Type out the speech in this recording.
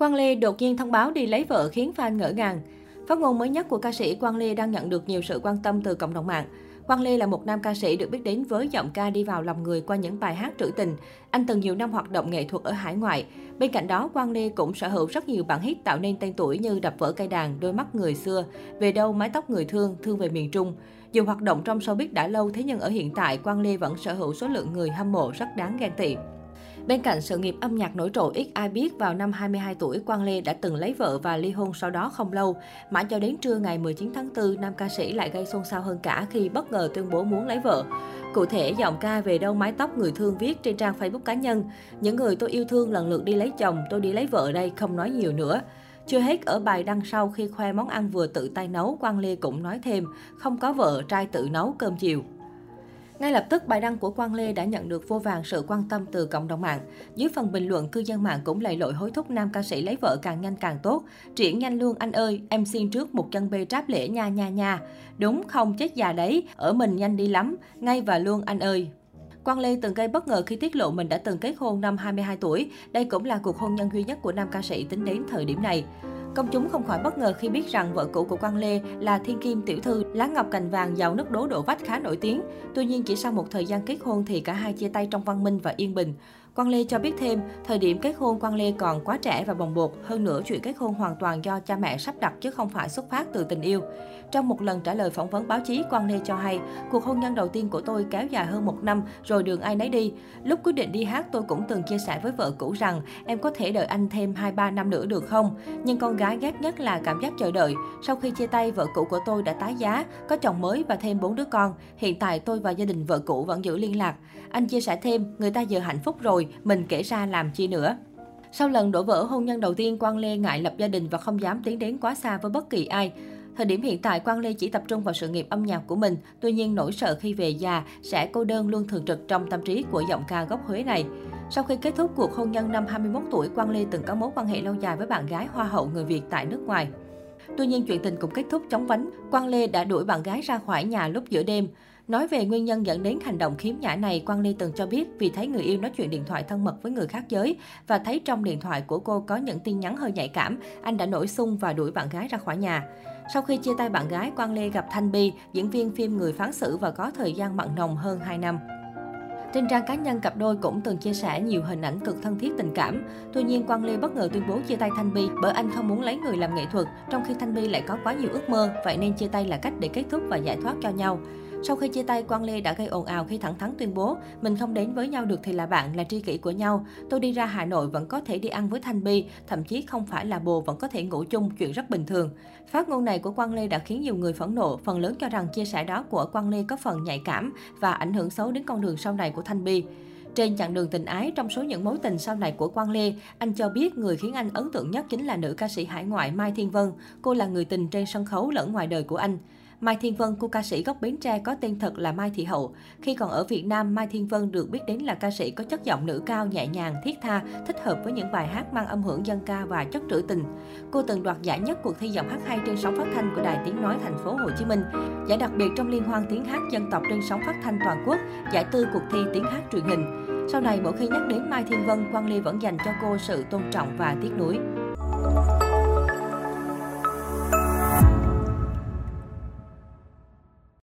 Quang Lê đột nhiên thông báo đi lấy vợ khiến fan ngỡ ngàng. Phát ngôn mới nhất của ca sĩ Quang Lê đang nhận được nhiều sự quan tâm từ cộng đồng mạng. Quang Lê là một nam ca sĩ được biết đến với giọng ca đi vào lòng người qua những bài hát trữ tình. Anh từng nhiều năm hoạt động nghệ thuật ở hải ngoại. Bên cạnh đó, Quang Lê cũng sở hữu rất nhiều bản hit tạo nên tên tuổi như Đập vỡ cây đàn, Đôi mắt người xưa, Về đâu mái tóc người thương, Thương về miền Trung. Dù hoạt động trong showbiz đã lâu, thế nhưng ở hiện tại, Quang Lê vẫn sở hữu số lượng người hâm mộ rất đáng ghen tị. Bên cạnh sự nghiệp âm nhạc nổi trội ít ai biết vào năm 22 tuổi, Quang Lê đã từng lấy vợ và ly hôn sau đó không lâu. Mãi cho đến trưa ngày 19 tháng 4, nam ca sĩ lại gây xôn xao hơn cả khi bất ngờ tuyên bố muốn lấy vợ. Cụ thể, giọng ca về đâu mái tóc người thương viết trên trang Facebook cá nhân. Những người tôi yêu thương lần lượt đi lấy chồng, tôi đi lấy vợ đây, không nói nhiều nữa. Chưa hết, ở bài đăng sau khi khoe món ăn vừa tự tay nấu, Quang Lê cũng nói thêm, không có vợ, trai tự nấu cơm chiều. Ngay lập tức, bài đăng của Quang Lê đã nhận được vô vàng sự quan tâm từ cộng đồng mạng. Dưới phần bình luận, cư dân mạng cũng lầy lội hối thúc nam ca sĩ lấy vợ càng nhanh càng tốt. Triển nhanh luôn anh ơi, em xin trước một chân bê tráp lễ nha nha nha. Đúng không chết già đấy, ở mình nhanh đi lắm, ngay và luôn anh ơi. Quang Lê từng gây bất ngờ khi tiết lộ mình đã từng kết hôn năm 22 tuổi. Đây cũng là cuộc hôn nhân duy nhất của nam ca sĩ tính đến thời điểm này. Công chúng không khỏi bất ngờ khi biết rằng vợ cũ của Quang Lê là Thiên Kim tiểu thư, lá ngọc cành vàng giàu nước đố độ vách khá nổi tiếng. Tuy nhiên chỉ sau một thời gian kết hôn thì cả hai chia tay trong văn minh và yên bình. Quang Lê cho biết thêm, thời điểm kết hôn Quang Lê còn quá trẻ và bồng bột, hơn nữa chuyện kết hôn hoàn toàn do cha mẹ sắp đặt chứ không phải xuất phát từ tình yêu. Trong một lần trả lời phỏng vấn báo chí, Quang Lê cho hay, cuộc hôn nhân đầu tiên của tôi kéo dài hơn một năm, rồi đường ai nấy đi. Lúc quyết định đi hát, tôi cũng từng chia sẻ với vợ cũ rằng, em có thể đợi anh thêm 2-3 năm nữa được không? Nhưng con gái ghét nhất là cảm giác chờ đợi. Sau khi chia tay, vợ cũ của tôi đã tái giá, có chồng mới và thêm 4 đứa con. Hiện tại tôi và gia đình vợ cũ vẫn giữ liên lạc. Anh chia sẻ thêm, người ta giờ hạnh phúc rồi, mình kể ra làm chi nữa. Sau lần đổ vỡ hôn nhân đầu tiên, Quang Lê ngại lập gia đình và không dám tiến đến quá xa với bất kỳ ai. Thời điểm hiện tại, Quang Lê chỉ tập trung vào sự nghiệp âm nhạc của mình, tuy nhiên nỗi sợ khi về già sẽ cô đơn luôn thường trực trong tâm trí của giọng ca gốc Huế này. Sau khi kết thúc cuộc hôn nhân năm 21 tuổi, Quang Lê từng có mối quan hệ lâu dài với bạn gái hoa hậu người Việt tại nước ngoài. Tuy nhiên, chuyện tình cũng kết thúc chóng vánh. Quang Lê đã đuổi bạn gái ra khỏi nhà lúc giữa đêm. Nói về nguyên nhân dẫn đến hành động khiếm nhã này, Quang Lê từng cho biết vì thấy người yêu nói chuyện điện thoại thân mật với người khác giới và thấy trong điện thoại của cô có những tin nhắn hơi nhạy cảm, anh đã nổi xung và đuổi bạn gái ra khỏi nhà. Sau khi chia tay bạn gái, Quang Lê gặp Thanh Bi, diễn viên phim Người phán xử và có thời gian mặn nồng hơn 2 năm. Trên trang cá nhân, cặp đôi cũng từng chia sẻ nhiều hình ảnh cực thân thiết tình cảm. Tuy nhiên, Quang Lê bất ngờ tuyên bố chia tay Thanh Bi bởi anh không muốn lấy người làm nghệ thuật, trong khi Thanh Bi lại có quá nhiều ước mơ, vậy nên chia tay là cách để kết thúc và giải thoát cho nhau. Sau khi chia tay, Quang Lê đã gây ồn ào khi thẳng thắn tuyên bố mình không đến với nhau được thì là bạn, là tri kỷ của nhau. Tôi đi ra Hà Nội vẫn có thể đi ăn với Thanh Bi, thậm chí không phải là bồ vẫn có thể ngủ chung, chuyện rất bình thường. Phát ngôn này của Quang Lê đã khiến nhiều người phẫn nộ, phần lớn cho rằng chia sẻ đó của Quang Lê có phần nhạy cảm và ảnh hưởng xấu đến con đường sau này của Thanh Bi. Trên chặng đường tình ái, trong số những mối tình sau này của Quang Lê, anh cho biết người khiến anh ấn tượng nhất chính là nữ ca sĩ hải ngoại Mai Thiên Vân. Cô là người tình trên sân khấu lẫn ngoài đời của anh. Mai Thiên Vân, cô ca sĩ gốc Bến Tre có tên thật là Mai Thị Hậu. Khi còn ở Việt Nam, Mai Thiên Vân được biết đến là ca sĩ có chất giọng nữ cao, nhẹ nhàng, thiết tha, thích hợp với những bài hát mang âm hưởng dân ca và chất trữ tình. Cô từng đoạt giải nhất cuộc thi giọng hát hay trên sóng phát thanh của Đài Tiếng Nói Thành phố Hồ Chí Minh, giải đặc biệt trong liên hoan tiếng hát dân tộc trên sóng phát thanh toàn quốc, giải tư cuộc thi tiếng hát truyền hình. Sau này, mỗi khi nhắc đến Mai Thiên Vân, Quang Ly vẫn dành cho cô sự tôn trọng và tiếc nuối.